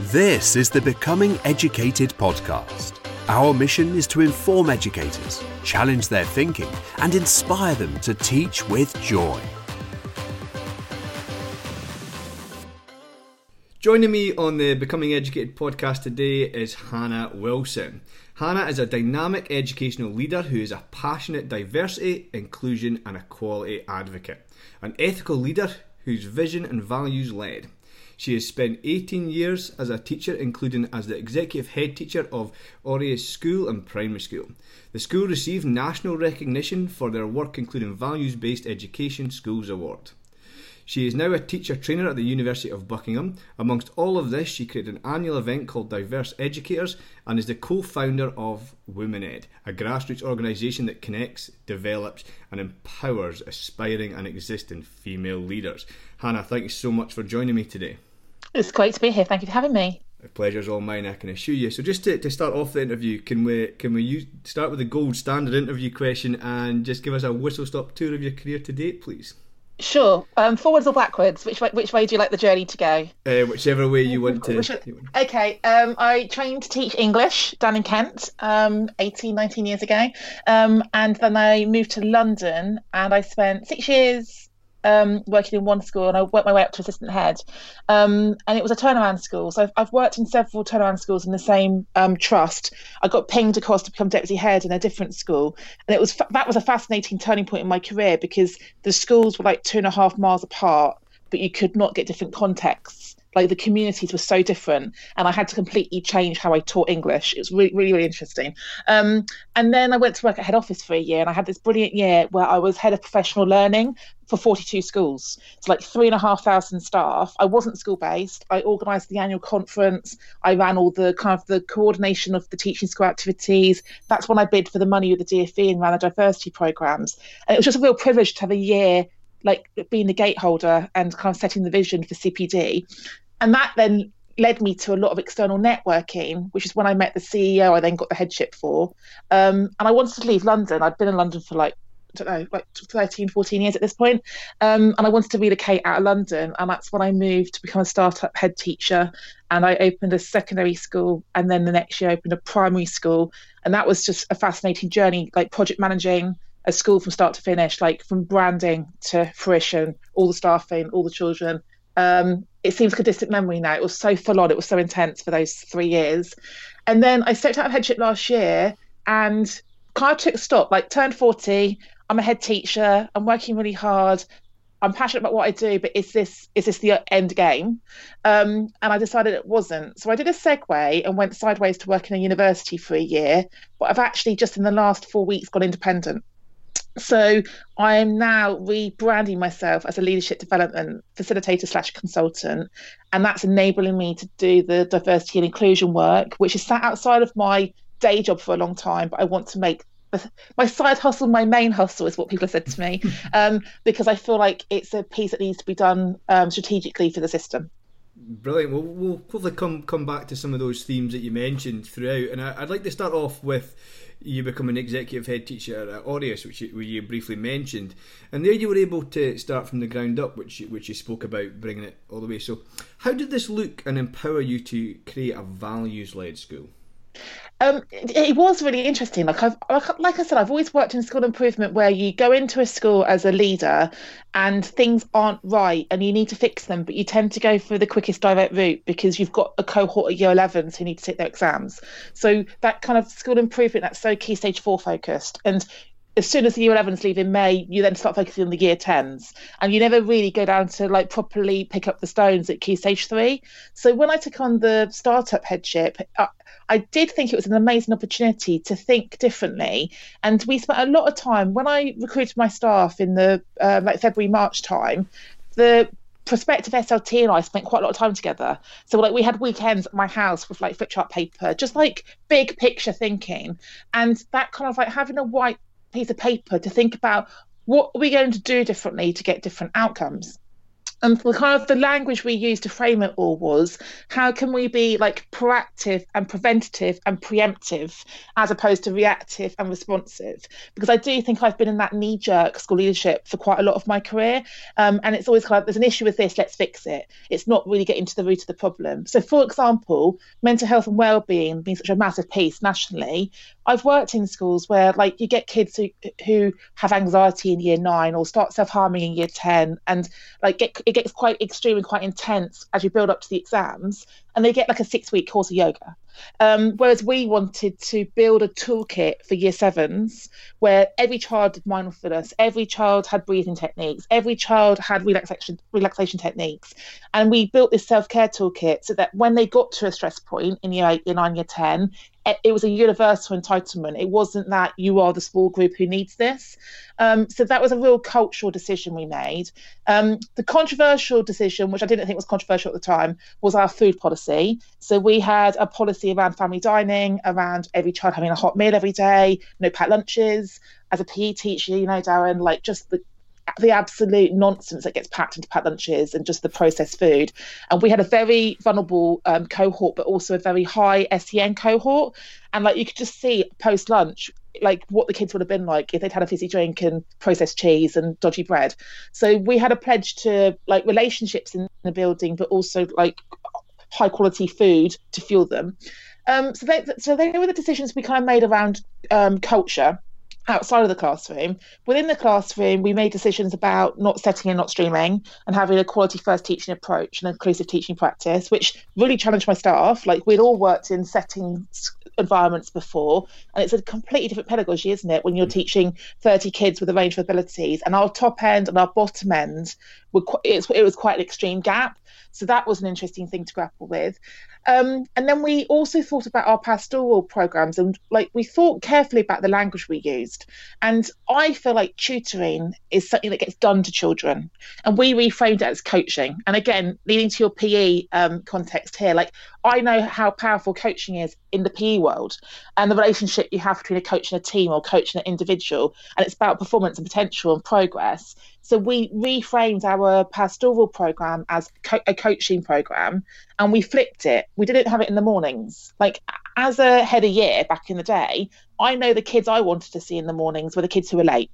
This is the Becoming Educated podcast. Our mission is to inform educators, challenge their thinking, and inspire them to teach with joy. Joining me on the Becoming Educated podcast today is Hannah Wilson. Hannah is a dynamic educational leader who is a passionate diversity, inclusion, and equality advocate, an ethical leader whose vision and values led. She has spent 18 years as a teacher, including as the executive head teacher of Aureus School and Primary School. The school received national recognition for their work, including Values Based Education Schools Award. She is now a teacher trainer at the University of Buckingham. Amongst all of this, she created an annual event called Diverse Educators and is the co founder of WomenEd, a grassroots organisation that connects, develops, and empowers aspiring and existing female leaders. Hannah, thank you so much for joining me today. It's great to be here. Thank you for having me. The pleasure's all mine, I can assure you. So, just to, to start off the interview, can we can we use, start with the gold standard interview question and just give us a whistle stop tour of your career to date, please? Sure. Um, forwards or backwards? Which way, which way do you like the journey to go? Uh, whichever way you want to. Okay. Um, I trained to teach English down in Kent um, 18, 19 years ago. Um, and then I moved to London and I spent six years um, working in one school and I worked my way up to assistant head. Um, and it was a turnaround school. So I've, I've, worked in several turnaround schools in the same um, trust. I got pinged across to become deputy head in a different school. And it was that was a fascinating turning point in my career because the schools were like two and a half miles apart, but you could not get different contexts like the communities were so different and i had to completely change how i taught english. It was really really, really interesting. Um, and then i went to work at head office for a year and i had this brilliant year where i was head of professional learning for 42 schools. So like three and a half thousand staff. I wasn't school based i organized the annual conference. I ran all the kind of the coordination of the teaching school activities. That's when i bid for the money with the dfe and ran the diversity programs. And it was just a real privilege to have a year like being the gateholder and kind of setting the vision for CPD. And that then led me to a lot of external networking, which is when I met the CEO I then got the headship for. Um, and I wanted to leave London. I'd been in London for like, I don't know, like 13, 14 years at this point. Um, and I wanted to relocate out of London. And that's when I moved to become a startup head teacher. And I opened a secondary school. And then the next year, I opened a primary school. And that was just a fascinating journey, like project managing a school from start to finish, like from branding to fruition, all the staffing, all the children, um, it seems like a distant memory now. It was so full on, it was so intense for those three years. And then I stepped out of headship last year and kind of took stop, like turned 40. I'm a head teacher. I'm working really hard. I'm passionate about what I do, but is this is this the end game? Um, and I decided it wasn't. So I did a segue and went sideways to work in a university for a year. But I've actually just in the last four weeks gone independent. So I am now rebranding myself as a leadership development facilitator slash consultant, and that's enabling me to do the diversity and inclusion work, which is sat outside of my day job for a long time. But I want to make my side hustle my main hustle is what people have said to me, um, because I feel like it's a piece that needs to be done um, strategically for the system. Brilliant. Well, we'll hopefully come come back to some of those themes that you mentioned throughout, and I, would like to start off with you become an executive head teacher at Aureus, which you, you, briefly mentioned, and there you were able to start from the ground up, which which you spoke about bringing it all the way. So, how did this look and empower you to create a values led school? Um, it, it, was really interesting. Like I've, like I said, I've always worked in school improvement where you go into a school as a leader, and things aren't right, and you need to fix them, but you tend to go for the quickest direct route because you've got a cohort of year 11s who need to take their exams. So that kind of school improvement that's so key stage four focused, and as soon as the year 11s leave in May, you then start focusing on the year 10s, and you never really go down to like properly pick up the stones at key stage three. So when I took on the startup headship, I, did think it was an amazing opportunity to think differently. And we spent a lot of time when I recruited my staff in the uh, like February March time. The prospective SLT and I spent quite a lot of time together. So like we had weekends at my house with like flip chart paper, just like big picture thinking, and that kind of like having a white piece of paper to think about what are we going to do differently to get different outcomes. And the kind of the language we used to frame it all was how can we be like proactive and preventative and preemptive as opposed to reactive and responsive? Because i do think i've been in that knee-jerk school leadership for quite a lot of my career um, and it's always kind of there's an issue with this let's fix it. It's not really getting to the root of the problem. So for example mental health and well-being being such a massive piece nationally I've worked in schools where like you get kids who who have anxiety in year nine or start self harming in year ten, and like get, gets quite extreme and quite intense as you build up to the exams, and they get like a six week course of yoga. Um, whereas we wanted to build a toolkit for year sevens where every child did mindfulness, every child had breathing techniques, every child had relaxation relaxation techniques, and we built this self care toolkit so that when they got to a stress point in year eight, year nine, year ten, it was a universal entitlement. It wasn't that you are the small group who needs this. Um, so that was a real cultural decision we made. Um, the controversial decision, which I didn't think was controversial at the time, was our food policy. So we had a policy around family dining, around every child having a hot meal every day, no packed lunches. As a PE teacher, you know, Darren, like just the the absolute nonsense that gets packed into packed lunches and just the processed food. And we had a very vulnerable um, cohort, but also a very high SEN cohort. And like you could just see post lunch, like what the kids would have been like if they'd had a fizzy drink and processed cheese and dodgy bread. So we had a pledge to like relationships in the building, but also like high quality food to fuel them. Um, so they so they were the decisions we kind of made around um, culture outside of the classroom. Within the classroom, we made decisions about not setting and not streaming and having a quality first teaching approach and inclusive teaching practice, which really challenged my staff. Like we'd all worked in settings environments before, and it's a completely different pedagogy, isn't it? When you're mm. teaching 30 kids with a range of abilities, and our top end and our bottom end were qu- it was quite an extreme gap. So that was an interesting thing to grapple with. Um, and then we also thought about our pastoral programs and like we thought carefully about the language we used. And I feel like tutoring is something that gets done to children. And we reframed it as coaching. And again, leading to your PE um, context here, like I know how powerful coaching is in the PE world and the relationship you have between a coach and a team or coach and an individual. And it's about performance and potential and progress. So we reframed our pastoral program as co- a coaching program and we flipped it. We didn't have it in the mornings. Like as a head of year back in the day, I know the kids I wanted to see in the mornings were the kids who were late.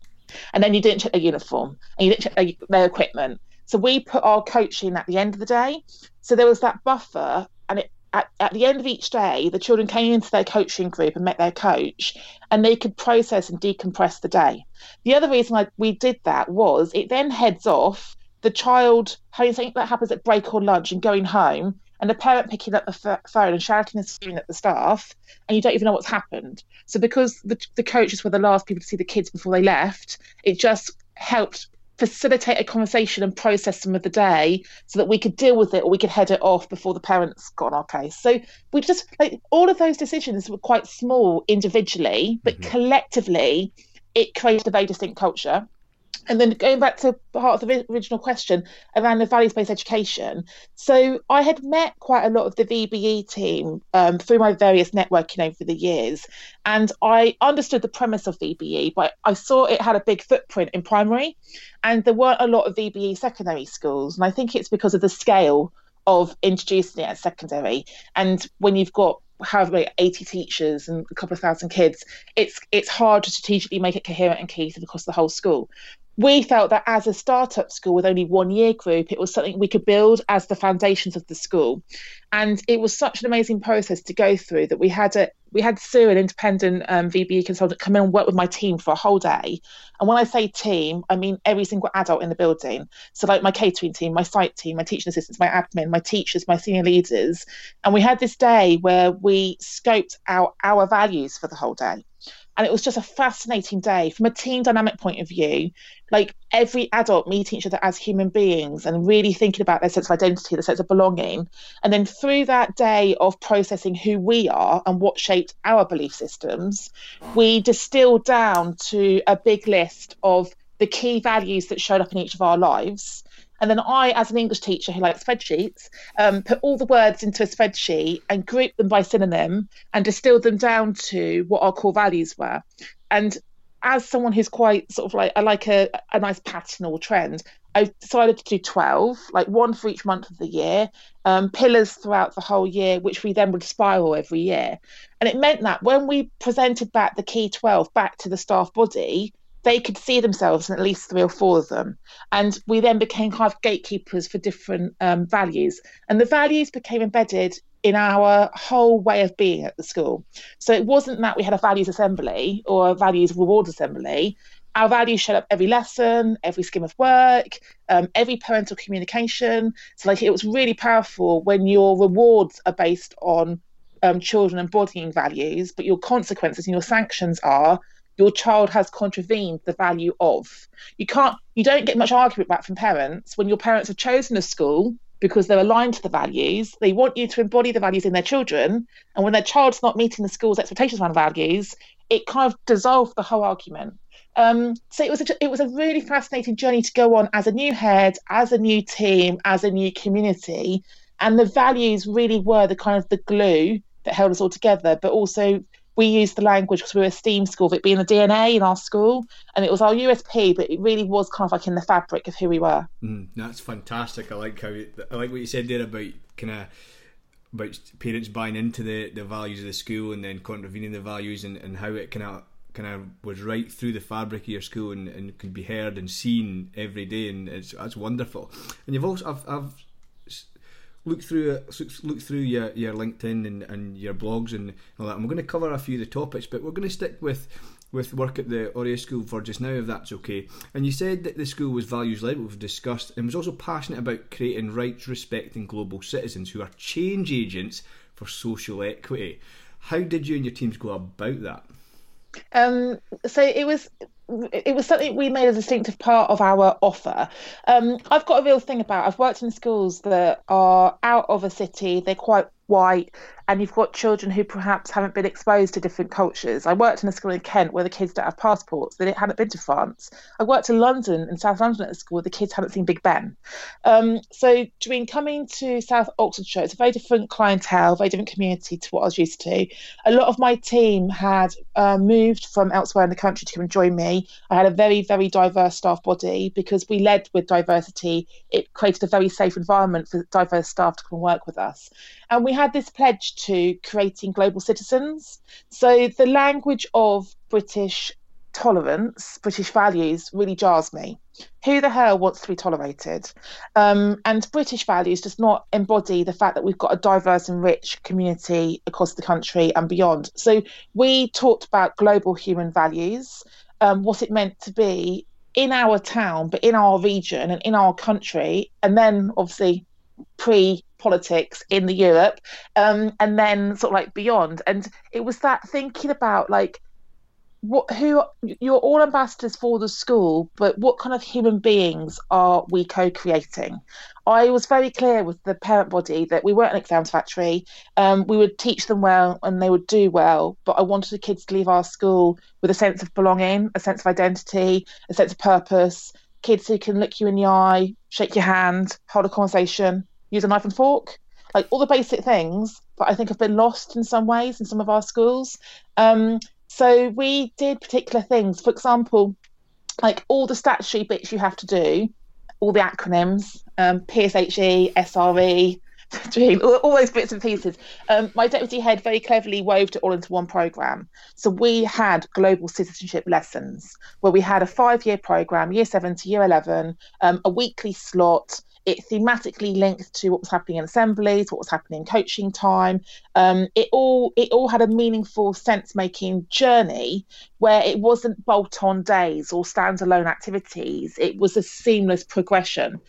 And then you didn't check their uniform and you didn't check their equipment. So we put our coaching at the end of the day. So there was that buffer and it at, at the end of each day, the children came into their coaching group and met their coach, and they could process and decompress the day. The other reason I, we did that was it then heads off the child having something that happens at break or lunch and going home, and the parent picking up the f- phone and shouting and screaming at the staff, and you don't even know what's happened. So because the, the coaches were the last people to see the kids before they left, it just helped facilitate a conversation and process some of the day so that we could deal with it or we could head it off before the parents got on our case. So we just like all of those decisions were quite small individually, but mm-hmm. collectively it created a very distinct culture and then going back to part of the original question around the values based education. So I had met quite a lot of the VBE team um, through my various networking over the years, and I understood the premise of VBE, but I saw it had a big footprint in primary, and there weren't a lot of VBE secondary schools. And I think it's because of the scale of introducing it at secondary. And when you've got however many 80 teachers and a couple of thousand kids it's it's hard to strategically make it coherent and cohesive across the whole school we felt that as a startup school with only one year group, it was something we could build as the foundations of the school. And it was such an amazing process to go through that we had a we had Sue, an independent um, VBE consultant, come in and work with my team for a whole day. And when I say team, I mean every single adult in the building. So like my catering team, my site team, my teaching assistants, my admin, my teachers, my senior leaders. And we had this day where we scoped out our values for the whole day and it was just a fascinating day from a team dynamic point of view. Like every adult meeting each other as human beings and really thinking about their sense of identity their sense of belonging. And then through that day of processing who we are and what shaped our belief systems we distilled down to a big list of the key values that showed up in each of our lives and then I, as an English teacher who likes spreadsheets, um, put all the words into a spreadsheet and grouped them by synonym and distilled them down to what our core values were. And as someone who's quite sort of like I like a, a nice pattern or trend, I decided to do 12, like one for each month of the year, um, pillars throughout the whole year, which we then would spiral every year. And it meant that when we presented back the key 12 back to the staff body, they could see themselves in at least three or four of them. And we then became kind of gatekeepers for different um, values. And the values became embedded in our whole way of being at the school. So it wasn't that we had a values assembly or a values reward assembly our values showed up every lesson, every scheme of work, um, every parental communication. So, like, it was really powerful when your rewards are based on um, children embodying values, but your consequences and your sanctions are your child has contravened the value of. You can't, you don't get much argument back from parents when your parents have chosen a school because they're aligned to the values. They want you to embody the values in their children. And when their child's not meeting the school's expectations around values, it kind of dissolves the whole argument. Um, so it was a, it was a really fascinating journey to go on as a new head, as a new team, as a new community, and the values really were the kind of the glue that held us all together. But also we used the language because we were a STEAM school, it being the DNA in our school, and it was our USP, but it really was kind of like in the fabric of who we were. Mm, that's fantastic. I like how you, I like what you said there about kind of about parents buying into the, the values of the school and then contravening the values and, and how it kind of kind of was right through the fabric of your school and, and could be heard and seen every day, and it's that's wonderful. And you've also I've, I've looked through look through your, your LinkedIn and, and your blogs and all that. And we're going to cover a few of the topics, but we're going to stick with with work at the Aureus School for just now, if that's okay. And you said that the school was values led, we've discussed, and was also passionate about creating rights respecting global citizens who are change agents for social equity. How did you and your teams go about that? Um, so it was it was something we made a distinctive part of our offer. Um, I've got a real thing about. I've worked in schools that are out of a city. They're quite white and you've got children who perhaps haven't been exposed to different cultures. I worked in a school in Kent where the kids don't have passports, they hadn't been to France. I worked in London, in South London at a school where the kids hadn't seen Big Ben. Um, so, between coming to South Oxfordshire, it's a very different clientele, very different community to what I was used to. A lot of my team had uh, moved from elsewhere in the country to come and join me. I had a very, very diverse staff body because we led with diversity. It created a very safe environment for diverse staff to come and work with us. And we had this pledge to creating global citizens. So the language of British tolerance, British values, really jars me. Who the hell wants to be tolerated? Um, and British values does not embody the fact that we've got a diverse and rich community across the country and beyond. So we talked about global human values, um, what it meant to be in our town, but in our region and in our country, and then obviously pre politics in the Europe, um, and then sort of like beyond. And it was that thinking about like what who you're all ambassadors for the school, but what kind of human beings are we co-creating? I was very clear with the parent body that we weren't an exams factory. Um, we would teach them well and they would do well, but I wanted the kids to leave our school with a sense of belonging, a sense of identity, a sense of purpose. Kids who can look you in the eye, shake your hand, hold a conversation, use a knife and fork, like all the basic things that I think have been lost in some ways in some of our schools. Um, so we did particular things. For example, like all the statutory bits you have to do, all the acronyms, um, PSHE, SRE, all, all, those bits and pieces. Um, my deputy head very cleverly wove it all into one program. So we had global citizenship lessons where we had a five year program, year seven to year 11, um, a weekly slot it thematically linked to what was happening in assemblies, what was happening in coaching time. Um, it all it all had a meaningful sense making journey where it wasn't bolt on days or standalone activities. It was a seamless progression.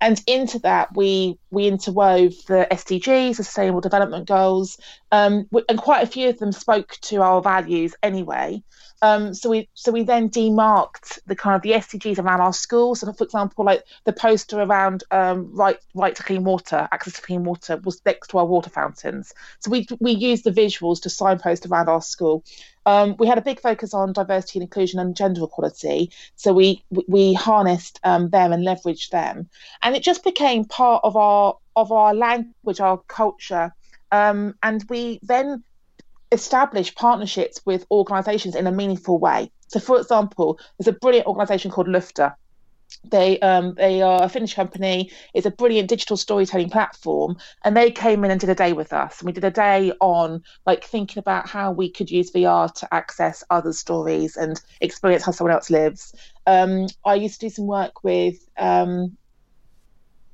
And into that, we we interwove the SDGs, the Sustainable Development Goals, um, and quite a few of them spoke to our values anyway. Um, so we so we then demarked the kind of the SDGs around our schools. So for example, like the poster around um, right right to clean water, access to clean water was next to our water fountains. So we we used the visuals to signpost around our school. Um, we had a big focus on diversity and inclusion and gender equality. So we we harnessed um, them and leveraged them, and it just became part of our of our language, our culture, um, and we then established partnerships with organisations in a meaningful way. So, for example, there's a brilliant organisation called Lyfta. They um, they are a Finnish company. It's a brilliant digital storytelling platform, and they came in and did a day with us. And we did a day on like thinking about how we could use VR to access other stories and experience how someone else lives. Um, I used to do some work with um,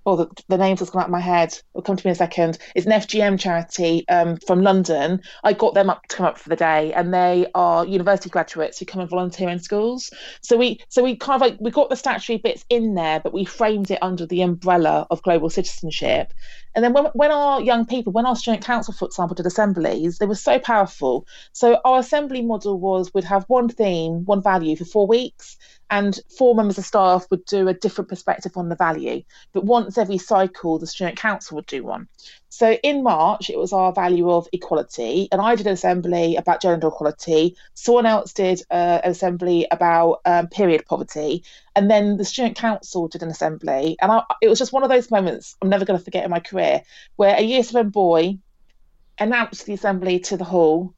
oh, the, the names come out of my head. Will come to me in a second. It's an FGM charity um, from London. I got them up to come up for the day, and they are university graduates who come and volunteer in schools. So we, so we kind of like we got the statutory bits in there, but we framed it under the umbrella of global citizenship. And then when, when our young people, when our student council, for example, did assemblies, they were so powerful. So our assembly model was we'd have one theme, one value for four weeks, and four members of staff would do a different perspective on the value. But once every cycle, the student council would do one. So in March, it was our value of equality, and I did an assembly about gender equality. Someone else did uh, an assembly about um, period poverty, and then the student council did an assembly. And I, it was just one of those moments I'm never going to forget in my career, where a year seven boy announced the assembly to the hall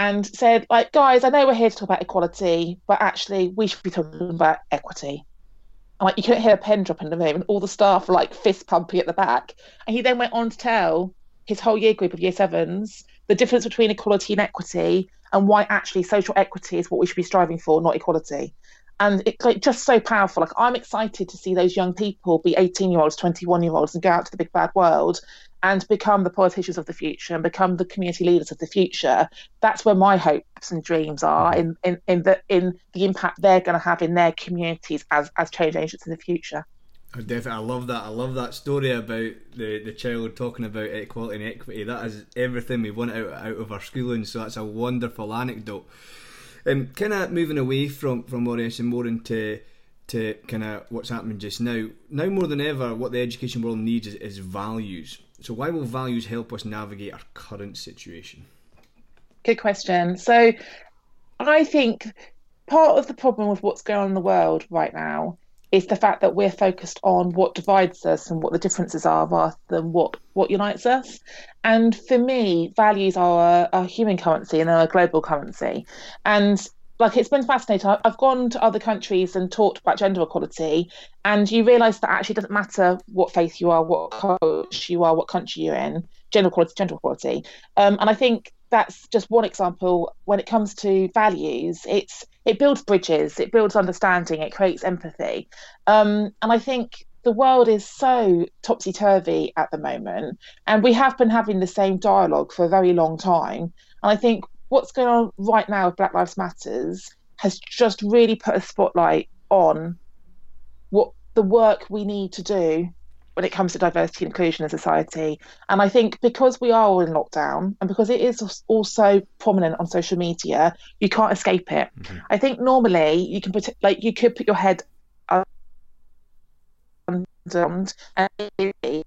and said, like, guys, I know we're here to talk about equality, but actually we should be talking about equity. And like you couldn't hear a pen drop in the room, and all the staff were like fist pumping at the back. And he then went on to tell his whole year group of year sevens the difference between equality and equity, and why actually social equity is what we should be striving for, not equality. And it's like just so powerful. Like I'm excited to see those young people be 18 year olds, 21 year olds, and go out to the big bad world and become the politicians of the future and become the community leaders of the future that's where my hopes and dreams are mm-hmm. in in, in the in the impact they're going to have in their communities as as change agents in the future I definitely, I love that. I love that story about the, the child talking about equality and equity. That is everything we want out out of our schooling. So that's a wonderful anecdote. Um, kind of moving away from from Aureus and more into to kind of what's happening just now. Now more than ever, what the education world needs is, is values. So, why will values help us navigate our current situation? Good question. So, I think part of the problem with what's going on in the world right now is the fact that we're focused on what divides us and what the differences are rather than what, what unites us. And for me, values are a, human currency and a global currency. And like it's been fascinating. I've gone to other countries and talked about gender equality, and you realise that actually doesn't matter what faith you are, what culture you are, what country you're in. Gender equality, gender equality, um, and I think that's just one example. When it comes to values, it's it builds bridges, it builds understanding, it creates empathy, um, and I think the world is so topsy turvy at the moment, and we have been having the same dialogue for a very long time. And I think what's going on right now with Black Lives Matters has just really put a spotlight on what the work we need to do when it comes to diversity and inclusion in society. And I think because we are all in lockdown and because it is also prominent on social media, you can't escape it. Mm-hmm. I think normally you can put like you could put your head and,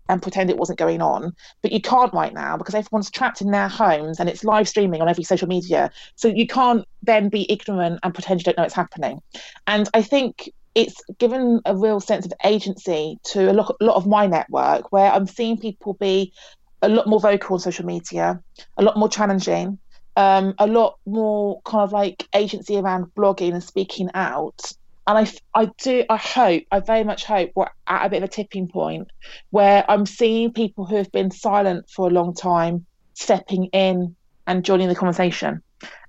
and pretend it wasn't going on. But you can't right now because everyone's trapped in their homes and it's live streaming on every social media. So you can't then be ignorant and pretend you don't know it's happening. And I think it's given a real sense of agency to a lot, a lot of my network where I'm seeing people be a lot more vocal on social media, a lot more challenging, um, a lot more kind of like agency around blogging and speaking out and I, I do, I hope, I very much hope we're at a bit of a tipping point where I'm seeing people who have been silent for a long time stepping in and joining the conversation.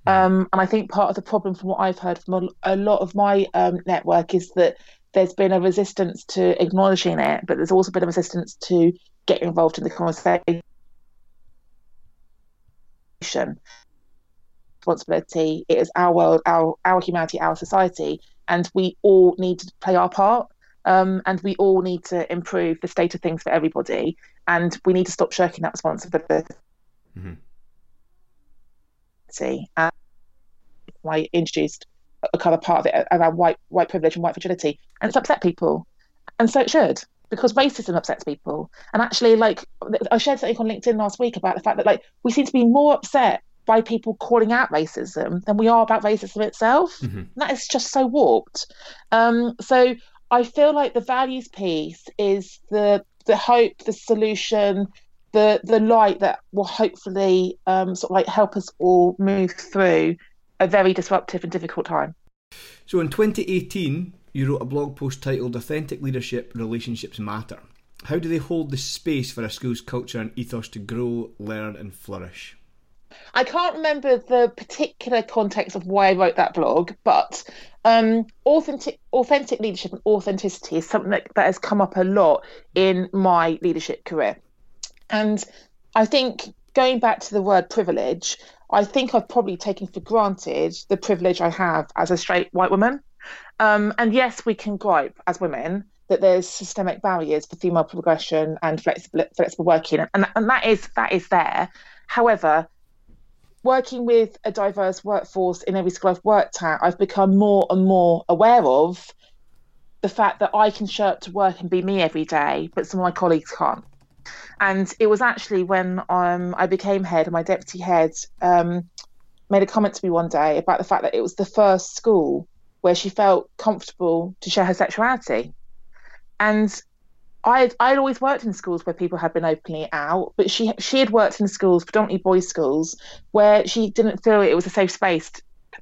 Um, and I think part of the problem, from what I've heard from a, a lot of my um, network, is that there's been a resistance to acknowledging it, but there's also been a resistance to get involved in the conversation. Responsibility. It is our world, our our humanity, our society, and we all need to play our part. Um, and we all need to improve the state of things for everybody, and we need to stop shirking that responsibility. Mm-hmm. See, and I introduced a kind of part of it around white white privilege and white fragility, and it's upset people, and so it should because racism upsets people. And actually, like I shared something on LinkedIn last week about the fact that like we seem to be more upset by people calling out racism than we are about racism itself. Mm-hmm. That is just so warped. Um, so I feel like the values piece is the the hope, the solution, the the light that will hopefully um, sort of like help us all move through a very disruptive and difficult time. So in 2018, you wrote a blog post titled "Authentic Leadership Relationships Matter." How do they hold the space for a school's culture and ethos to grow, learn, and flourish? I can't remember the particular context of why I wrote that blog, but um, authentic, authentic leadership and authenticity is something that, that has come up a lot in my leadership career. And I think going back to the word privilege, I think I've probably taken for granted the privilege I have as a straight white woman. Um, and yes, we can gripe as women that there's systemic barriers for female progression and flexible, flexible working, and, and that is that is there. However, working with a diverse workforce in every school I've worked at, I've become more and more aware of the fact that I can show up to work and be me every day, but some of my colleagues can't. And it was actually when um, I became head, my deputy head um, made a comment to me one day about the fact that it was the first school where she felt comfortable to share her sexuality. And I'd I'd always worked in schools where people had been openly out, but she she had worked in schools, predominantly boys' schools, where she didn't feel it was a safe space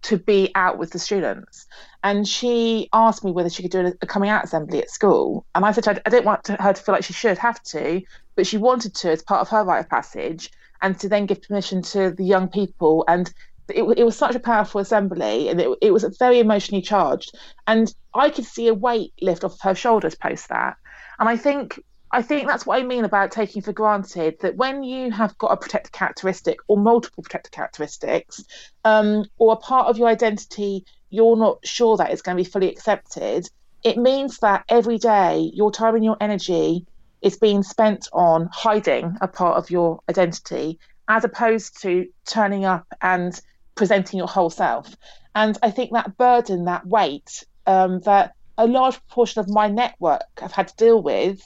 to be out with the students. And she asked me whether she could do a, coming out assembly at school, and I said I, I didn't want to, her to feel like she should have to, but she wanted to as part of her rite of passage, and to then give permission to the young people. And it, it, was such a powerful assembly and it, it was very emotionally charged. And i could see a weight lift off her shoulders post that. And I think I think that's what I mean about taking for granted that when you have got a protected characteristic or multiple protected characteristics, um, or a part of your identity you're not sure that it's going to be fully accepted, it means that every day your time and your energy is being spent on hiding a part of your identity as opposed to turning up and presenting your whole self. And I think that burden, that weight, um, that a large proportion of my network I've had to deal with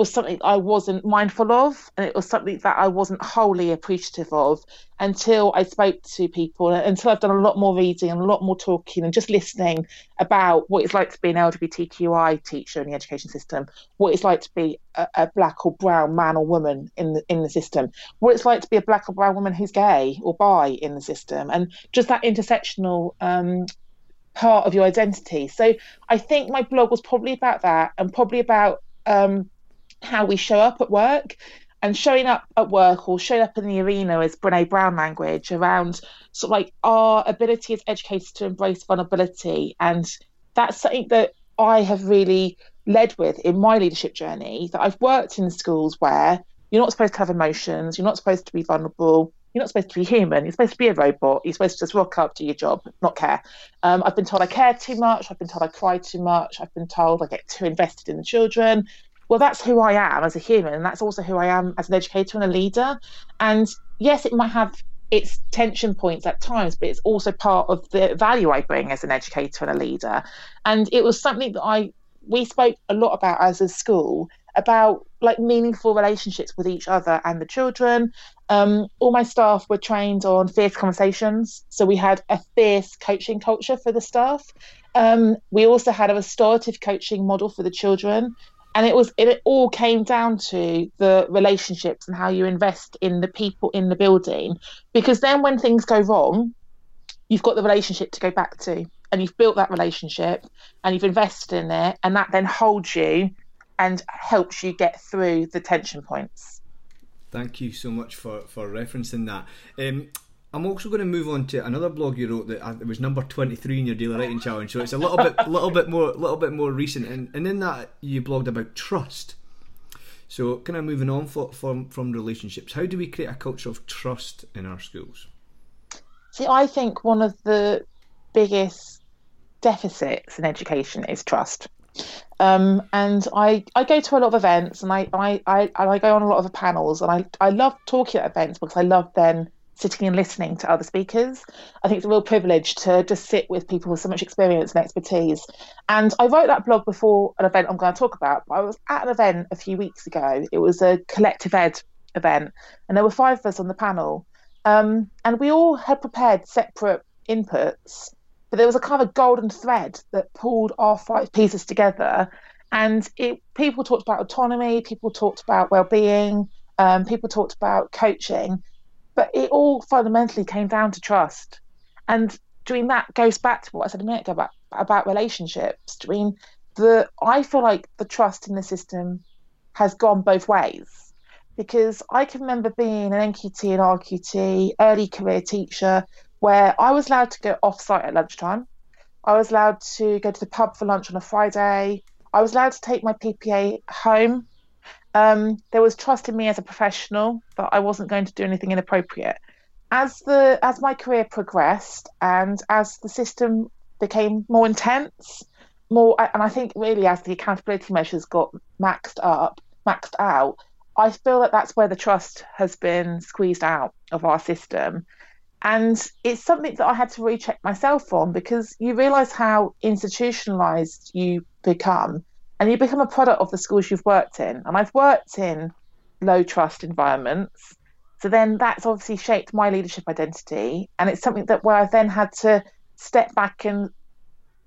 was something I wasn't mindful of, and it was something that I wasn't wholly appreciative of until I spoke to people, until I've done a lot more reading and a lot more talking and just listening about what it's like to be an LGBTQI teacher in the education system, what it's like to be a, a black or brown man or woman in the in the system, what it's like to be a black or brown woman who's gay or bi in the system, and just that intersectional um, part of your identity. So I think my blog was probably about that and probably about um, how we show up at work and showing up at work or showing up in the arena is Brene Brown language around sort of like our ability as educators to embrace vulnerability. And that's something that I have really led with in my leadership journey that I've worked in schools where you're not supposed to have emotions, you're not supposed to be vulnerable, you're not supposed to be human. You're supposed to be a robot. You're supposed to just rock up, do your job, not care. Um, I've been told I care too much. I've been told I cry too much. I've been told I get too invested in the children. Well, that's who I am as a human, and that's also who I am as an educator and a leader. And yes, it might have its tension points at times, but it's also part of the value I bring as an educator and a leader. And it was something that I we spoke a lot about as a school about like meaningful relationships with each other and the children. Um, all my staff were trained on fierce conversations, so we had a fierce coaching culture for the staff. Um, we also had a restorative coaching model for the children, and it was it all came down to the relationships and how you invest in the people in the building, because then when things go wrong, you've got the relationship to go back to, and you've built that relationship, and you've invested in it, and that then holds you and helps you get through the tension points. Thank you so much for, for referencing that. Um, I'm also going to move on to another blog you wrote that uh, it was number 23 in your daily writing challenge, so it's a little bit, little bit more, little bit more recent. And, and in that you blogged about trust. So, kind of moving on for, from from relationships, how do we create a culture of trust in our schools? See, I think one of the biggest deficits in education is trust. Um, and I, I go to a lot of events and I, I, I, I go on a lot of panels and I, I love talking at events because I love then sitting and listening to other speakers. I think it's a real privilege to just sit with people with so much experience and expertise. And I wrote that blog before an event I'm going to talk about. I was at an event a few weeks ago. It was a collective ed event, and there were five of us on the panel. Um, and we all had prepared separate inputs but there was a kind of a golden thread that pulled our five pieces together. And it, people talked about autonomy, people talked about well-being, Um, people talked about coaching, but it all fundamentally came down to trust. And doing that goes back to what I said a minute ago about, about relationships. I mean, the I feel like the trust in the system has gone both ways because I can remember being an NQT and RQT early career teacher where I was allowed to go off site at lunchtime. I was allowed to go to the pub for lunch on a Friday. I was allowed to take my PPA home. Um, there was trust in me as a professional that I wasn't going to do anything inappropriate. As the as my career progressed and as the system became more intense, more and I think really as the accountability measures got maxed up, maxed out, I feel that that's where the trust has been squeezed out of our system. And it's something that I had to recheck myself on because you realize how institutionalized you become and you become a product of the schools you've worked in. And I've worked in low trust environments. So then that's obviously shaped my leadership identity. And it's something that where I've then had to step back and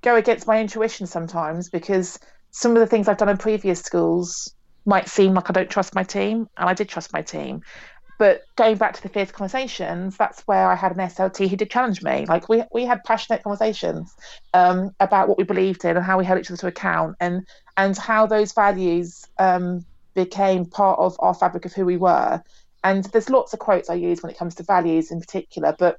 go against my intuition sometimes because some of the things I've done in previous schools might seem like I don't trust my team. And I did trust my team. But going back to the fierce conversations, that's where I had an SLT who did challenge me. Like we we had passionate conversations um, about what we believed in and how we held each other to account, and and how those values um, became part of our fabric of who we were. And there's lots of quotes I use when it comes to values in particular, but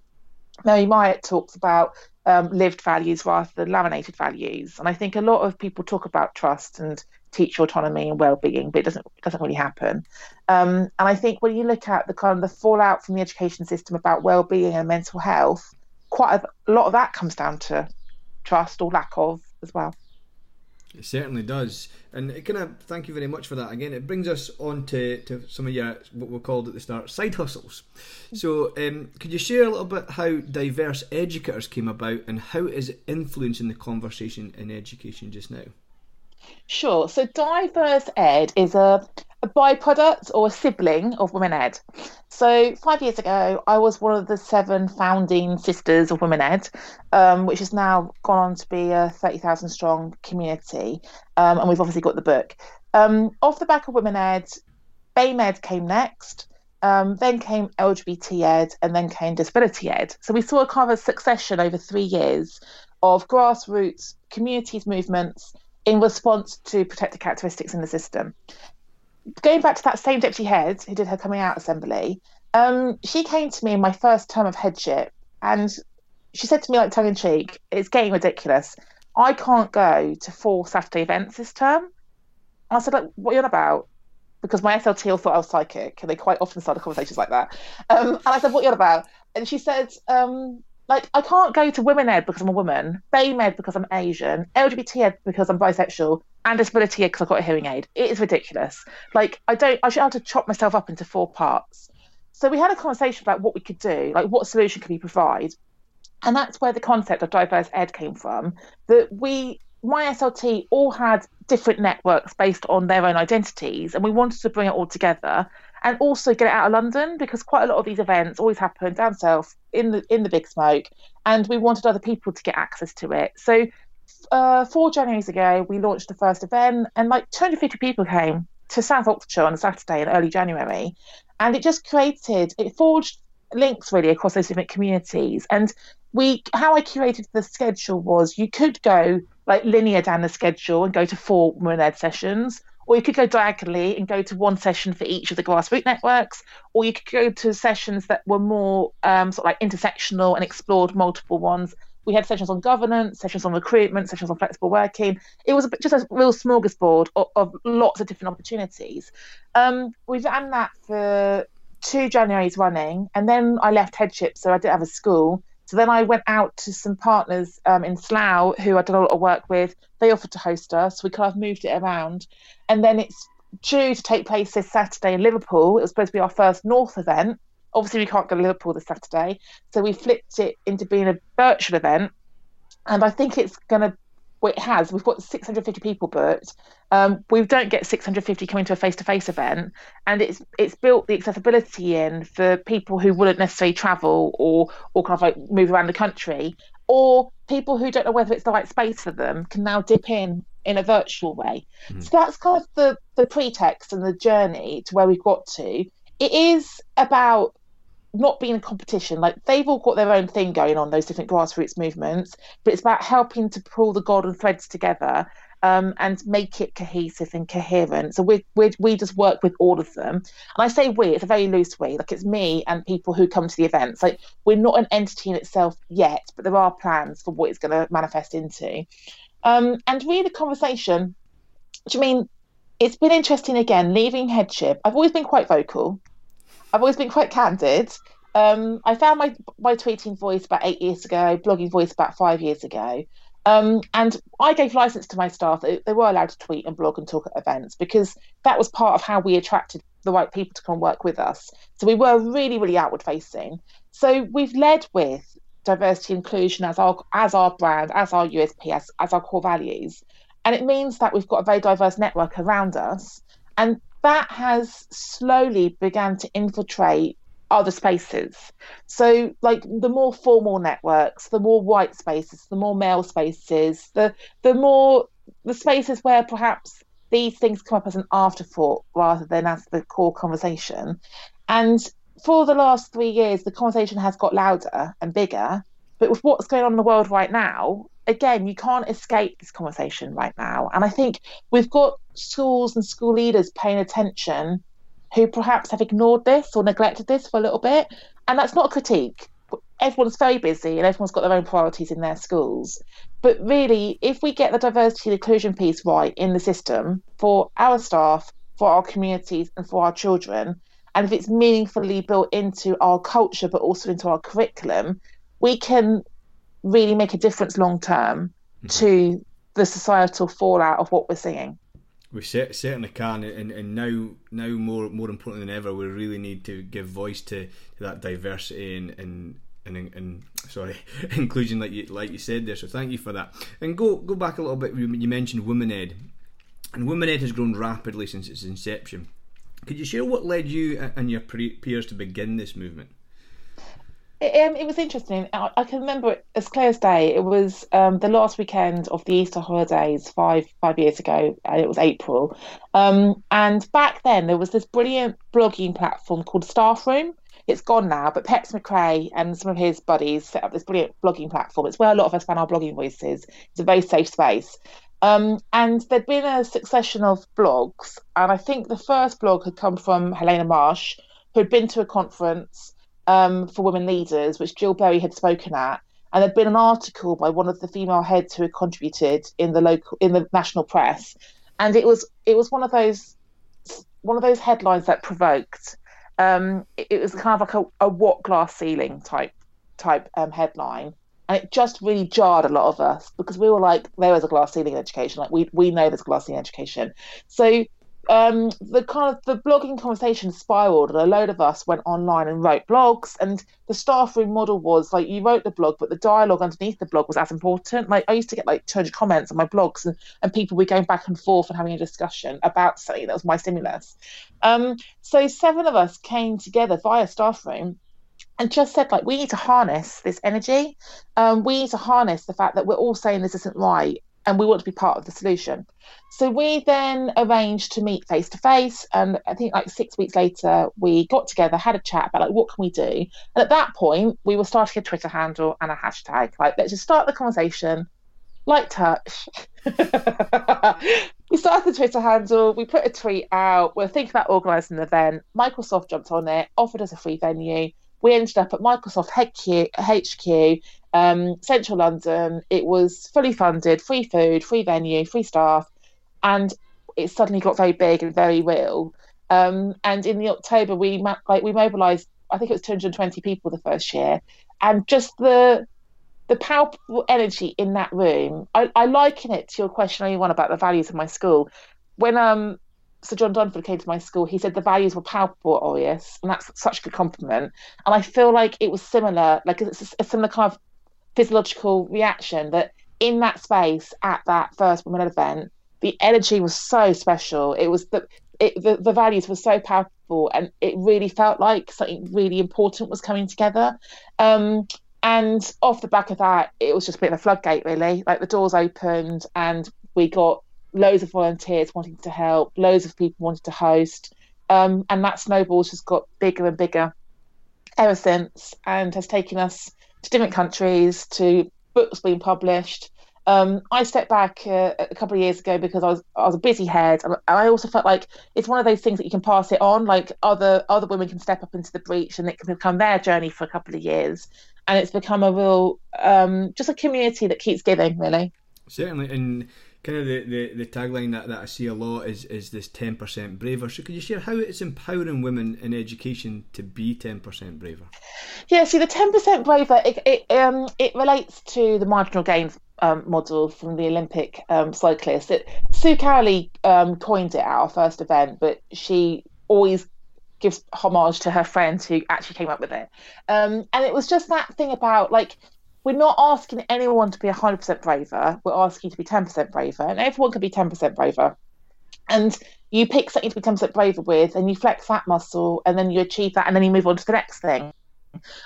Mary Myatt talks about um, lived values rather than laminated values. And I think a lot of people talk about trust and teacher autonomy and well-being, but it doesn't it doesn't really happen. Um, and I think when you look at the kind of the fallout from the education system about well-being and mental health, quite a, a lot of that comes down to trust or lack of as well. It certainly does, and it kind of thank you very much for that. Again, it brings us on to, to some of your what we called at the start side hustles. So, um, could you share a little bit how diverse educators came about and how is it influencing the conversation in education just now? Sure. So diverse ed is a, a byproduct or a sibling of Women Ed. So five years ago, I was one of the seven founding sisters of Women Ed, um, which has now gone on to be a 30,000 strong community. Um, and we've obviously got the book. Um, off the back of Women Ed, BAME came next. Um, then came LGBT Ed, and then came Disability Ed. So we saw a kind of a succession over three years of grassroots communities movements in response to protected characteristics in the system. Going back to that same deputy head who did her coming out assembly, um, she came to me in my first term of headship and she said to me, like tongue in cheek, it's getting ridiculous. I can't go to four Saturday events this term. I said, like, what are you on about? Because my SLT thought I was psychic, and they quite often start conversations like that. Um, and I said, what are you on about? And she said, um, like I can't go to women ed because I'm a woman, BAME ed because I'm Asian, LGBT ed because I'm bisexual, and disability ed because I've got a hearing aid. It is ridiculous. Like I don't, I should have to chop myself up into four parts. So we had a conversation about what we could do, like what solution could we provide, and that's where the concept of diverse ed came from. That we, my SLT, all had different networks based on their own identities, and we wanted to bring it all together and also get it out of London because quite a lot of these events always happen down south in the in the big smoke, and we wanted other people to get access to it. So uh, four Januaries ago, we launched the first event, and like 250 people came to South Oxfordshire on a Saturday in early January, and it just created it forged links really across those different communities. And we how I curated the schedule was you could go like linear down the schedule and go to four women ed sessions or you could go diagonally and go to one session for each of the grassroots networks, or you could go to sessions that were more um, sort of like intersectional and explored multiple ones. We had sessions on governance, sessions on recruitment, sessions on flexible working. It was just a real smorgasbord of, of lots of different opportunities. Um, we've done that for two Januaries running, and then I left headship, so I didn't have a school. So then I went out to some partners um, in Slough who I'd done a lot of work with. They offered to host us. We kind of moved it around. And then it's due to take place this Saturday in Liverpool. It was supposed to be our first North event. Obviously, we can't go to Liverpool this Saturday. So we flipped it into being a virtual event. And I think it's going to well, it has. We've got 650 people booked. Um, we don't get 650 coming to a face-to-face event, and it's it's built the accessibility in for people who wouldn't necessarily travel or or kind of like move around the country, or people who don't know whether it's the right space for them can now dip in in a virtual way. Mm. So that's kind of the the pretext and the journey to where we've got to. it is about not being a competition. Like they've all got their own thing going on, those different grassroots movements, but it's about helping to pull the golden threads together um, and make it cohesive and coherent. So we we we just work with all of them. And I say we, it's a very loose we. Like it's me and people who come to the events. Like we're not an entity in itself yet, but there are plans for what it's going to manifest into. Um, and really, the conversation. Which I mean, it's been interesting again. Leaving headship, I've always been quite vocal. I've always been quite candid. Um, I found my my tweeting voice about eight years ago, blogging voice about five years ago. Um, and I gave license to my staff; they, they, were allowed to tweet and blog and talk at events because that was part of how we attracted the right people to come work with us. So we were really, really outward facing. So we've led with diversity inclusion as our as our brand, as our USP, as, as our core values, and it means that we've got a very diverse network around us, and that has slowly began to infiltrate other spaces. So, like the more formal networks, the more white spaces, the more male spaces, the the more the spaces where perhaps these things come up as an afterthought rather than as the core conversation. And for the last three years, the conversation has got louder and bigger. But with what's going on in the world right now, again, you can't escape this conversation right now. And I think we've got schools and school leaders paying attention who perhaps have ignored this or neglected this for a little bit. And that's not a critique. Everyone's very busy and everyone's got their own priorities in their schools. But really, if we get the diversity and inclusion piece right in the system for our staff, for our communities, and for our children, and if it's meaningfully built into our culture but also into our curriculum, we can really make a difference long term mm-hmm. to the societal fallout of what we're seeing. We certainly can, and, and now now more more important than ever, we really need to give voice to, to that diversity and, and and, and sorry inclusion like you like you said there. So thank you for that. And go go back a little bit. You mentioned Women Ed, and Women Ed has grown rapidly since its inception. Could you share what led you and your peers to begin this movement? It, um, it was interesting. I, I, can remember it as clear as day. It was um, the last weekend of the Easter holidays five five years ago, and it was April. Um, and back then, there was this brilliant blogging platform called Staffrm. It's gone now, but Peps Mccrea and some of his buddies set up this brilliant blogging platform. It's where a lot of us found our blogging voices. It's a very safe space. Um, and there'd been a succession of blogs, and I think the first blog had come from Helena Marsh, who had been to a conference um, for women leaders, which Jill Berry had spoken at, and there'd been an article by one of the female heads who had contributed in the local in the national press, and it was it was one of those one of those headlines that provoked. Um, it, it, was kind of like a, a what glass ceiling type type um, headline, and it just really jarred a lot of us because we were like, there is a glass ceiling in education. Like we we know there's glass ceiling education. So um, the kind of the blogging conversation spiraled, and a load of us went online and wrote blogs. And the Staffrm model was like you wrote the blog, but the dialogue underneath the blog was as important. Like I used to get like 200 comments on my blogs, and, and people were going back and forth and having a discussion about something that was my stimulus. Um, so seven of us came together via Staffrm and just said like we need to harness this energy um, we need to harness the fact that we're all saying this isn't right and we want to be part of the solution. So we then arranged to meet face to face, and I think like six weeks later we got together, had a chat about like what can we do, and at that point we were starting a Twitter handle and a hashtag. Like let's just start the conversation, light touch. we started the Twitter handle, we put a tweet out, we're thinking about organising an event. Microsoft jumped on it, offered us a free venue. We ended up at Microsoft HQ, um, central London. It was fully funded, free food, free venue, free staff, and it suddenly got very big and very real. Um, and in the October, we like we mobilised. I think it was 220 people the first year, and just the the palpable energy in that room. I, I liken it to your question earlier one about the values of my school. When um Sir John Dunford came to my school, he said the values were palpable at and that's such a good compliment. And I feel like it was similar, like it's a similar kind of physiological reaction that in that space at that first women event, the energy was so special. It was the it, the, the values were so powerful, and it really felt like something really important was coming together. Um, and off the back of that, it was just a bit of a floodgate, really. Like the doors opened, and we got loads of volunteers wanting to help, loads of people wanted to host. Um, and that snowball's just got bigger and bigger ever since and has taken us to different countries, to books being published. Um, I stepped back uh, a couple of years ago because I was I was a busy head, and I also felt like it's one of those things that you can pass it on. Like other other women can step up into the breach, and it can become their journey for a couple of years, and it's become a real um, just a community that keeps giving, really. Certainly, and kind of the, the, the tagline that, that I see a lot is is this ten percent braver. So could you share how it's empowering women in education to be ten percent braver? Yeah, see the ten percent braver it it um it relates to the marginal gains um, model from the Olympic um, cyclist. It, Sue Cowley um, coined it at our first event, but she always gives homage to her friend who actually came up with it. Um, and it was just that thing about like we're not asking anyone to be 100% braver. We're asking you to be 10% braver, and everyone can be 10% braver. And you pick something to be 10% braver with, and you flex that muscle, and then you achieve that, and then you move on to the next thing.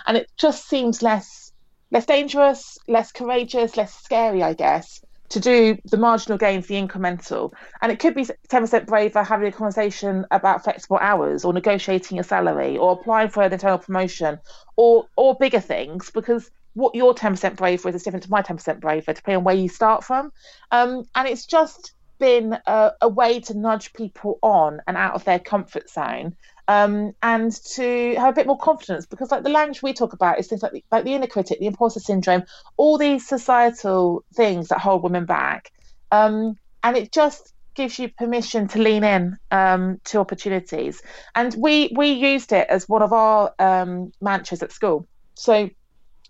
And it just seems less less dangerous, less courageous, less scary, I guess, to do the marginal gains, the incremental. And it could be 10% braver having a conversation about flexible hours or negotiating a salary or applying for an internal promotion or or bigger things because what your 10% braver is is different to my 10% braver, depending on where you start from. Um, and it's just been a, a, way to nudge people on and out of their comfort zone um, and to have a bit more confidence because like the language we talk about is things like the, like the inner critic the imposter syndrome all these societal things that hold women back. Um, and it just gives you permission to lean in um, to opportunities. And we we used it as one of our um, mantras at school. So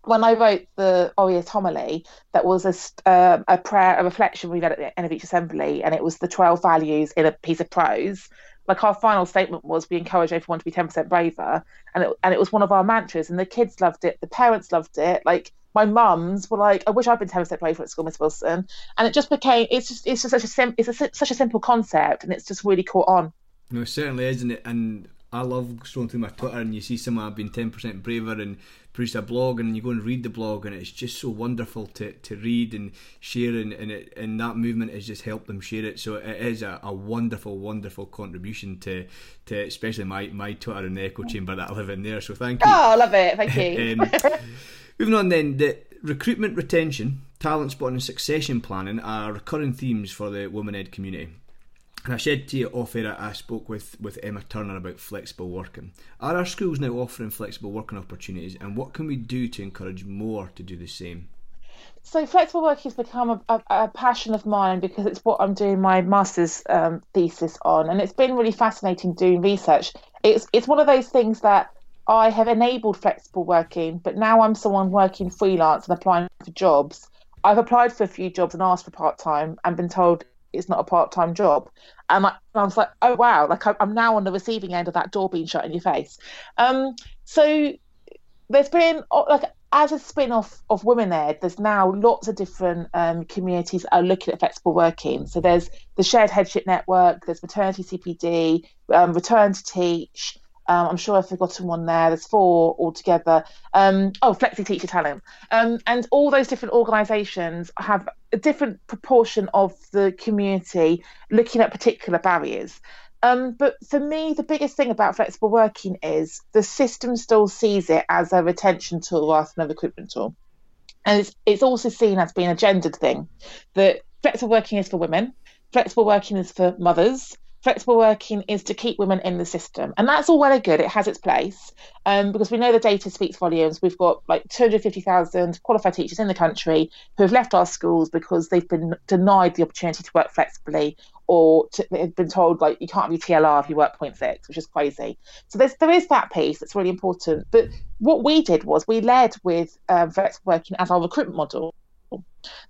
when I wrote the Aureus homily, that was a, uh, a prayer, a reflection we read at the end of each assembly, and it was the 12 values in a piece of prose. Like our final statement was, we encourage everyone to be 10% braver, and it, and it was one of our mantras, and the kids loved it, the parents loved it. Like my mums were like, I wish I'd been 10% braver at school, Miss Wilson. And it just became, it's just, it's just such a, sim- it's a, such a simple concept, and it's just really caught on. No, certainly isn't it? And I love scrolling through my Twitter and you see someone being ten percent braver and produced a blog and you go and read the blog and it's just so wonderful to, to read and share and and, it, and that movement has just helped them share it. So it is a, a wonderful, wonderful contribution to to especially my, my Twitter and the echo chamber that I live in there. So thank you. Oh, I love it. Thank you. um, moving on then, the recruitment, retention, talent spotting, and succession planning are recurring themes for the women ed community. And I said to you off air, I spoke with, with Emma Turner about flexible working. Are our schools now offering flexible working opportunities, and what can we do to encourage more to do the same? So flexible working has become a, a, a, passion of mine because it's what I'm doing my master's um, thesis on, and it's been really fascinating doing research. It's it's one of those things that I have enabled flexible working, but now I'm someone working freelance and applying for jobs. I've applied for a few jobs and asked for part time and been told it's not a part-time job and I, I was like oh wow like I'm now on the receiving end of that door being shut in your face um, so there's been oh, like as a spin-off of women ed there's now lots of different um, communities are looking at flexible working so there's the shared headship network there's maternity cpd um, return to teach um, I'm sure I've forgotten one there. There's four altogether. Um, oh, Flexi Teacher Talent. Um, and all those different organisations have a different proportion of the community looking at particular barriers. Um, but for me, the biggest thing about flexible working is the system still sees it as a retention tool rather than a recruitment tool. And it's, it's also seen as being a gendered thing that flexible working is for women, flexible working is for mothers, flexible working is to keep women in the system. And that's all well and good. It has its place um, because we know the data speaks volumes. We've got like 250,000 qualified teachers in the country who have left our schools because they've been denied the opportunity to work flexibly or to, they've been told like you can't be TLR if you work 0.6, which is crazy. So there's, there is that piece that's really important. But what we did was we led with um, flexible working as our recruitment model.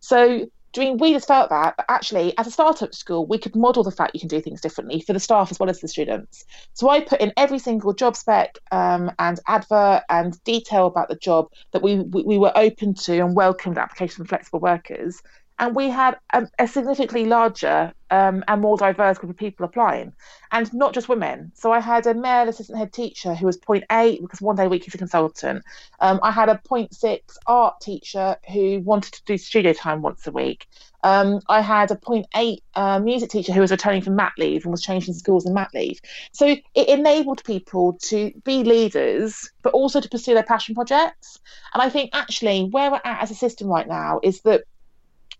So mean, we just felt that, but actually, as a startup school, we could model the fact you can do things differently for the staff as well as the students. So I put in every single job spec um, and advert and detail about the job that we, we, we were open to and welcomed applications from flexible workers. And we had a, a significantly larger um, and more diverse group of people applying, and not just women. So I had a male assistant head teacher who was 0.8 because one day a week he's a consultant. Um, I had a 0.6 art teacher who wanted to do studio time once a week. Um, I had a 0.8 uh, music teacher who was returning from mat leave and was changing schools in mat leave. So it enabled people to be leaders, but also to pursue their passion projects. And I think actually where we're at as a system right now is that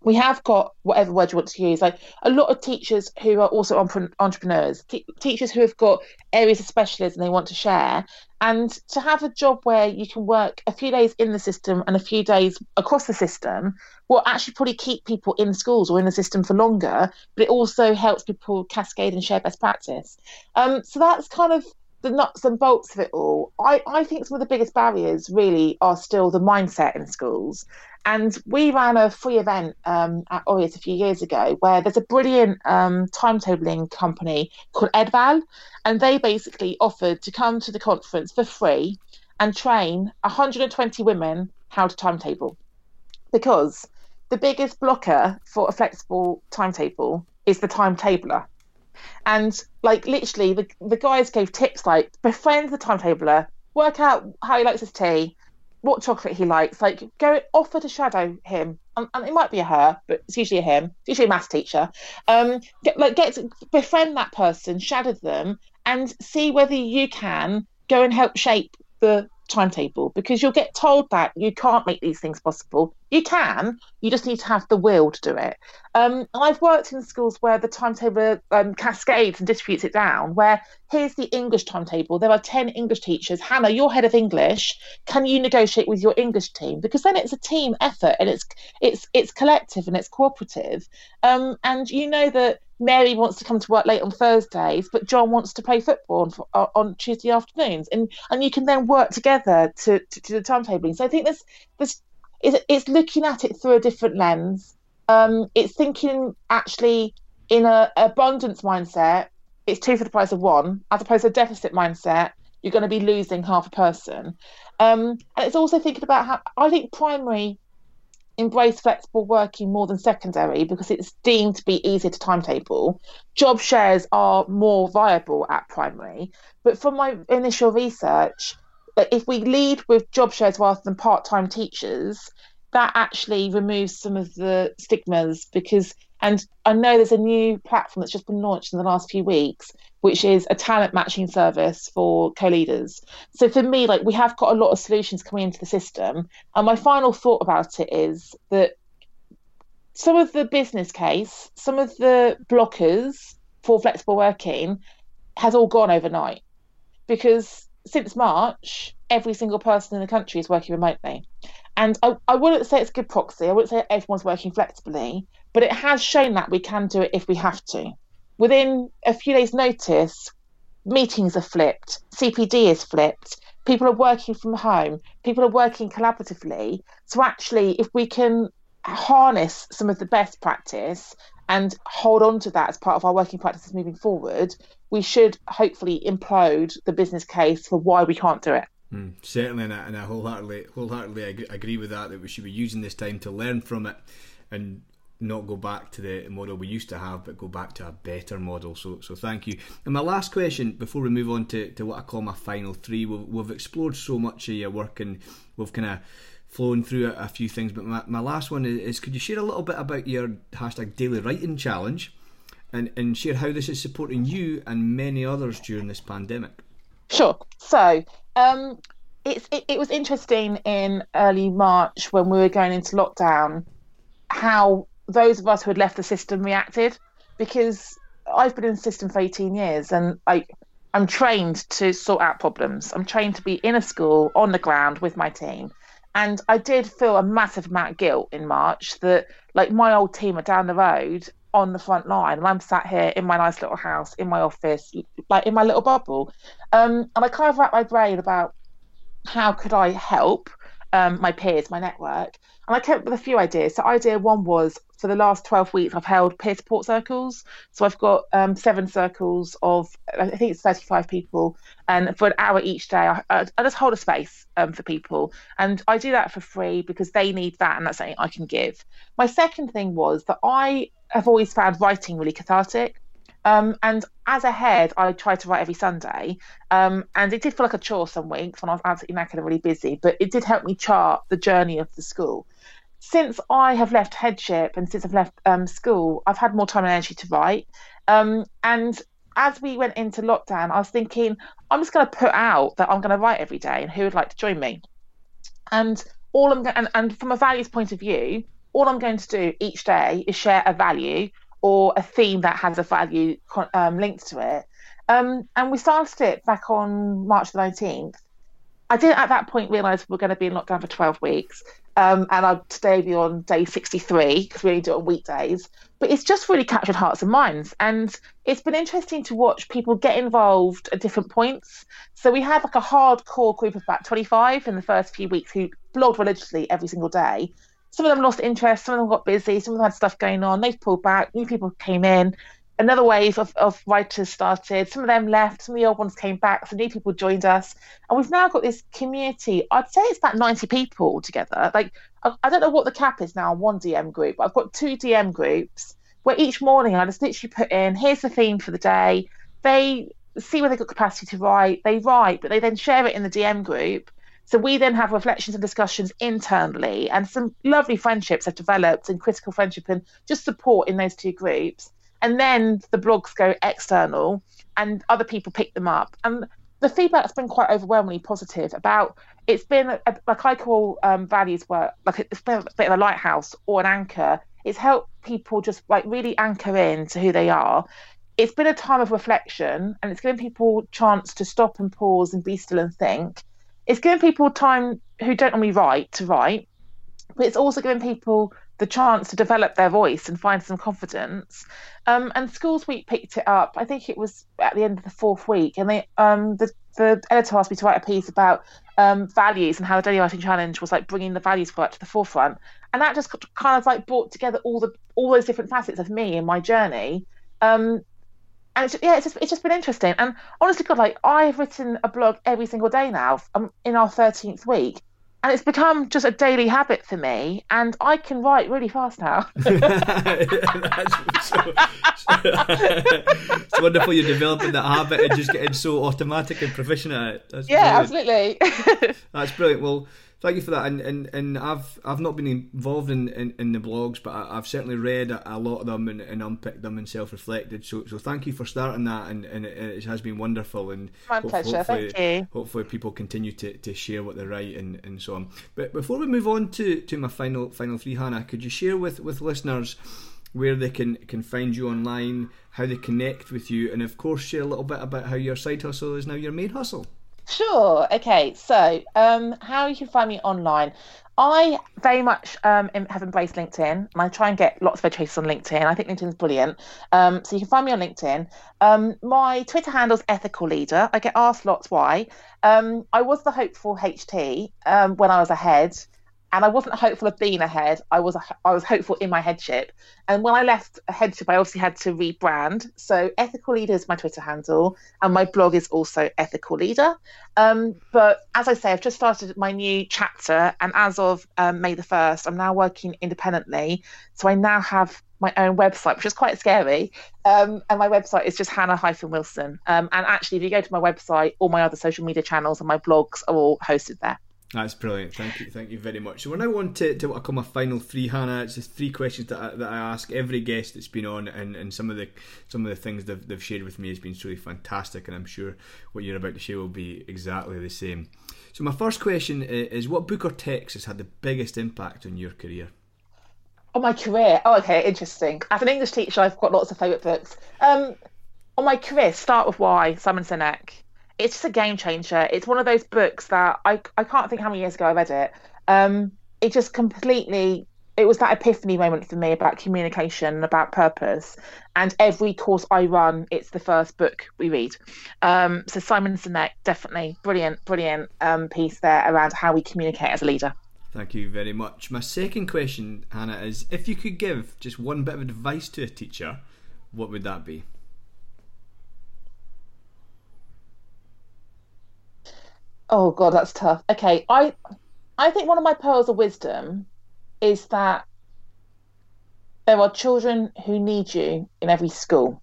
we have got whatever word you want to use, like a lot of teachers who are also entrepreneurs, teachers who have got areas of specialism they want to share, and to have a job where you can work a few days in the system and a few days across the system will actually probably keep people in schools or in the system for longer, but it also helps people cascade and share best practice. Um, so that's kind of the nuts and bolts of it all. I, I think some of the biggest barriers really are still the mindset in schools. And we ran a free event um, at Aureus a few years ago where there's a brilliant um, timetabling company called Edval, and they basically offered to come to the conference for free and train 120 women how to timetable. Because the biggest blocker for a flexible timetable is the timetabler. And like literally, the, the guys gave tips like befriend the timetabler, work out how he likes his tea, what chocolate he likes. Like, go offer to shadow him, and, and it might be a her, but it's usually a him. It's usually a maths teacher. Um, get, like, get to befriend that person, shadow them, and see whether you can go and help shape the timetable because you'll get told that you can't make these things possible. You can, you just need to have the will to do it. Um, I've worked in schools where the timetable um, cascades and distributes it down, where here's the English timetable. There are 10 English teachers. Hannah, you're head of English. Can you negotiate with your English team? Because then it's a team effort and it's it's it's collective and it's cooperative. Um, and you know that Mary wants to come to work late on Thursdays, but John wants to play football on, on Tuesday afternoons, and and you can then work together to to, to the timetabling. So I think this this is it's looking at it through a different lens. Um, it's thinking actually in a abundance mindset. It's two for the price of one, as opposed to a deficit mindset. You're going to be losing half a person, um, and it's also thinking about how I think primary embrace flexible working more than secondary because it's deemed to be easier to timetable. Job shares are more viable at primary. But from my initial research, uh, if we lead with job shares rather than part time teachers, that actually removes some of the stigmas because and I know there's a new platform that's just been launched in the last few weeks, which is a talent matching service for co-leaders. So for me, like we have got a lot of solutions coming into the system. And my final thought about it is that some of the business case, some of the blockers for flexible working has all gone overnight. Because since March, every single person in the country is working remotely. And I, I wouldn't say it's a good proxy. I wouldn't say everyone's working flexibly, but it has shown that we can do it if we have to. Within a few days' notice, meetings are flipped, CPD is flipped, people are working from home, people are working collaboratively. So, actually, if we can harness some of the best practice and hold on to that as part of our working practices moving forward, we should hopefully implode the business case for why we can't do it. Mm, certainly, and I, and I wholeheartedly, wholeheartedly agree, agree with that. That we should be using this time to learn from it, and not go back to the model we used to have, but go back to a better model. So, so thank you. And my last question before we move on to, to what I call my final three, we've, we've explored so much of your work and we've kind of flown through a, a, few things. But my, my last one is, is, could you share a little bit about your hashtag daily writing challenge and, and share how this is supporting you and many others during this pandemic? Sure. So, um, it's, it, it was interesting in early March when we were going into lockdown how those of us who had left the system reacted because I've been in the system for 18 years and I, I'm trained to sort out problems. I'm trained to be in a school on the ground with my team. And I did feel a massive amount of guilt in March that, like, my old team are down the road on the front line, and I'm sat here in my nice little house, in my office, like in my little bubble. Um, and I kind of wrapped my brain about how could I help um, my peers, my network. And I came up with a few ideas. So idea one was for the last 12 weeks, I've held peer support circles. So I've got um, seven circles of, I think it's 35 people. And for an hour each day, I, I just hold a space um, for people. And I do that for free because they need that. And that's something I can give. My second thing was that I have always found writing really cathartic. Um, and as a head, I try to write every Sunday. Um, and it did feel like a chore some weeks when I was absolutely knackered and really busy, but it did help me chart the journey of the school. Since I have left headship and since I've left um, school, I've had more time and energy to write. Um, and as we went into lockdown, I was thinking, I'm just going to put out that I'm going to write every day and who would like to join me. And all I'm going and, and from a values point of view, all I'm going to do each day is share a value or a theme that has a value um, linked to it. Um, and we started it back on March the 19th. I didn't at that point realise we are going to be in lockdown for 12 weeks. Um, and I'd today be on day 63 because we only do it on weekdays. But it's just really captured hearts and minds. And it's been interesting to watch people get involved at different points. So we had like a hardcore group of about 25 in the first few weeks who blogged religiously every single day some of them lost interest, some of them got busy, some of them had stuff going on. They've pulled back, new people came in, another wave of, of writers started. Some of them left, some of the old ones came back, some new people joined us. And we've now got this community. I'd say it's about 90 people together. Like, I, I don't know what the cap is now on one DM group, but I've got two DM groups where each morning I just literally put in, here's the theme for the day. They see where they've got capacity to write, they write, but they then share it in the DM group. So we then have reflections and discussions internally, and some lovely friendships have developed and critical friendship and just support in those two groups. And then the blogs go external, and other people pick them up. And the feedback's been quite overwhelmingly positive about it's been a, like I call um, values work like it's been a bit of a lighthouse or an anchor. It's helped people just like really anchor in to who they are. It's been a time of reflection and it's given people chance to stop and pause and be still and think it's giving people time who don't normally write to write, but it's also giving people the chance to develop their voice and find some confidence. Um, and Schools Week picked it up. I think it was at the end of the fourth week, and they um, the the editor asked me to write a piece about um, values and how the Daily Writing Challenge was like bringing the values part to the forefront, and that just kind of like brought together all the all those different facets of me and my journey. Um, and it's, yeah, it's just it's just been interesting. And honestly, God, like I've written a blog every single day now. I'm um, in our thirteenth week, and it's become just a daily habit for me. And I can write really fast now. so, it's wonderful you're developing that habit and just getting so automatic and proficient at it. That's yeah, brilliant. absolutely. That's brilliant. Well thank you for that. And and, and I've I've not been involved in, in, in the blogs, but I, have certainly read a, a, lot of them and, and unpicked them and self reflected. So so thank you for starting that, and, and it, it has been wonderful. And my pleasure. Thank you. Hopefully, people continue to, to share what they write and, and so on. But before we move on to, to my final final three, Hannah, could you share with with listeners? where they can can find you online, how they connect with you, and of course share a little bit about how your side hustle is now your main hustle. Sure. Okay. So, um, how you can find me online? I very much um, have embraced LinkedIn, and I try and get lots of education on LinkedIn. I think LinkedIn's brilliant. Um, so you can find me on LinkedIn. Um, my Twitter handle's ethical leader. I get asked lots why. Um, I was the hopeful HT um, when I was ahead and I wasn't hopeful of being ahead. I was I was hopeful in my headship. And when I left headship, I obviously had to rebrand. So ethical leader is my Twitter handle, and my blog is also ethical leader. Um, but as I say, I've just started my new chapter, and as of um, May the first, I'm now working independently. So I now have my own website, which is quite scary. Um, and my website is just Hannah Wilson. Um, and actually, if you go to my website, all my other social media channels and my blogs are all hosted there. That's brilliant. Thank you. Thank you very much. So we're now on to, to what I call my final three, Hannah. It's just three questions that I, that I ask every guest that's been on, and, and some of the some of the things they've, they've shared with me has been truly fantastic, and I'm sure what you're about to share will be exactly the same. So my first question is, what book or text has had the biggest impact on your career? On my career? Oh, okay, interesting. As an English teacher, I've got lots of favourite books. Um, on my career, Start With Why, Simon Sinek it's just a game changer. It's one of those books that I I can't think how many years ago I read it. Um, it just completely it was that epiphany moment for me about communication and about purpose. And every course I run, it's the first book we read. Um, so Simon Sinek, definitely brilliant, brilliant um, piece there around how we communicate as a leader. Thank you very much. My second question, Hannah, is if you could give just one bit of advice to a teacher, what would that be? Oh god, that's tough. Okay, I I think one of my pearls of wisdom is that there are children who need you in every school.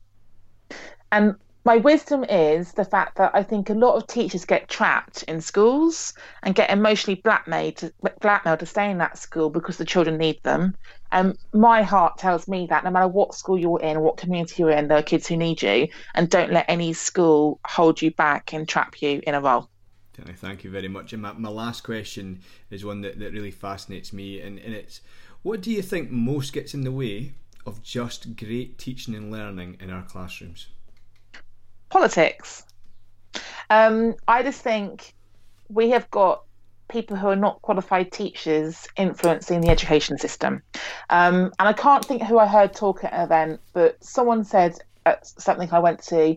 And my wisdom is the fact that I think a lot of teachers get trapped in schools and get emotionally blackmailed to, blackmailed to stay in that school because the children need them. And my heart tells me that no matter what school you're in, what community you're in, there are kids who need you, and don't let any school hold you back and trap you in a role. Thank you very much. And my, my last question is one that, that really fascinates me, and, and it's what do you think most gets in the way of just great teaching and learning in our classrooms? Politics. Um, I just think we have got people who are not qualified teachers influencing the education system. Um, and I can't think who I heard talk at an event, but someone said at something I went to,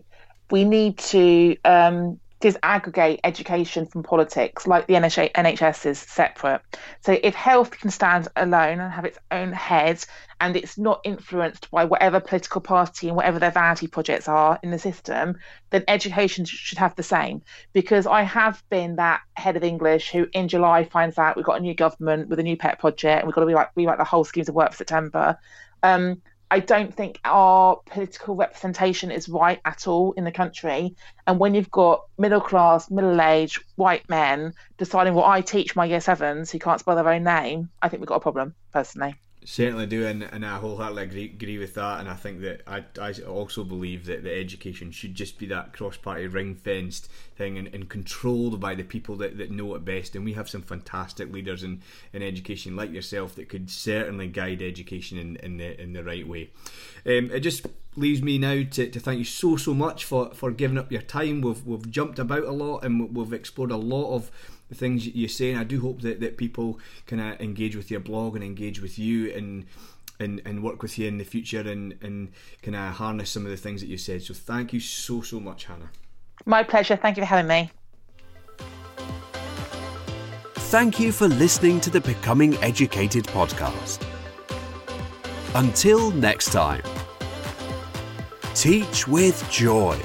we need to um, disaggregate education from politics, like the NHS is separate. So if health can stand alone and have its own head, and it's not influenced by whatever political party and whatever their vanity projects are in the system, then education should have the same. Because I have been that head of English who in July finds out we've got a new government with a new pet project and we've got to rewrite, rewrite the whole schemes of work for September. Um, I don't think our political representation is right at all in the country. And when you've got middle class, middle aged white men deciding what I teach my year sevens who can't spell their own name, I think we've got a problem, personally. Certainly do, and, and I wholeheartedly agree, agree with that. And I think that I, I also believe that the education should just be that cross party ring fenced thing and, and controlled by the people that, that know it best. And we have some fantastic leaders in, in education like yourself that could certainly guide education in, in, the, in the right way. Um, it just leaves me now to, to thank you so, so much for, for giving up your time. We've, we've jumped about a lot and we've explored a lot of the things you say. And I do hope that, that people kind of engage with your blog and engage with you and and, and work with you in the future and, and kind of harness some of the things that you said. So thank you so, so much, Hannah. My pleasure. Thank you for having me. Thank you for listening to the Becoming Educated podcast. Until next time, teach with joy.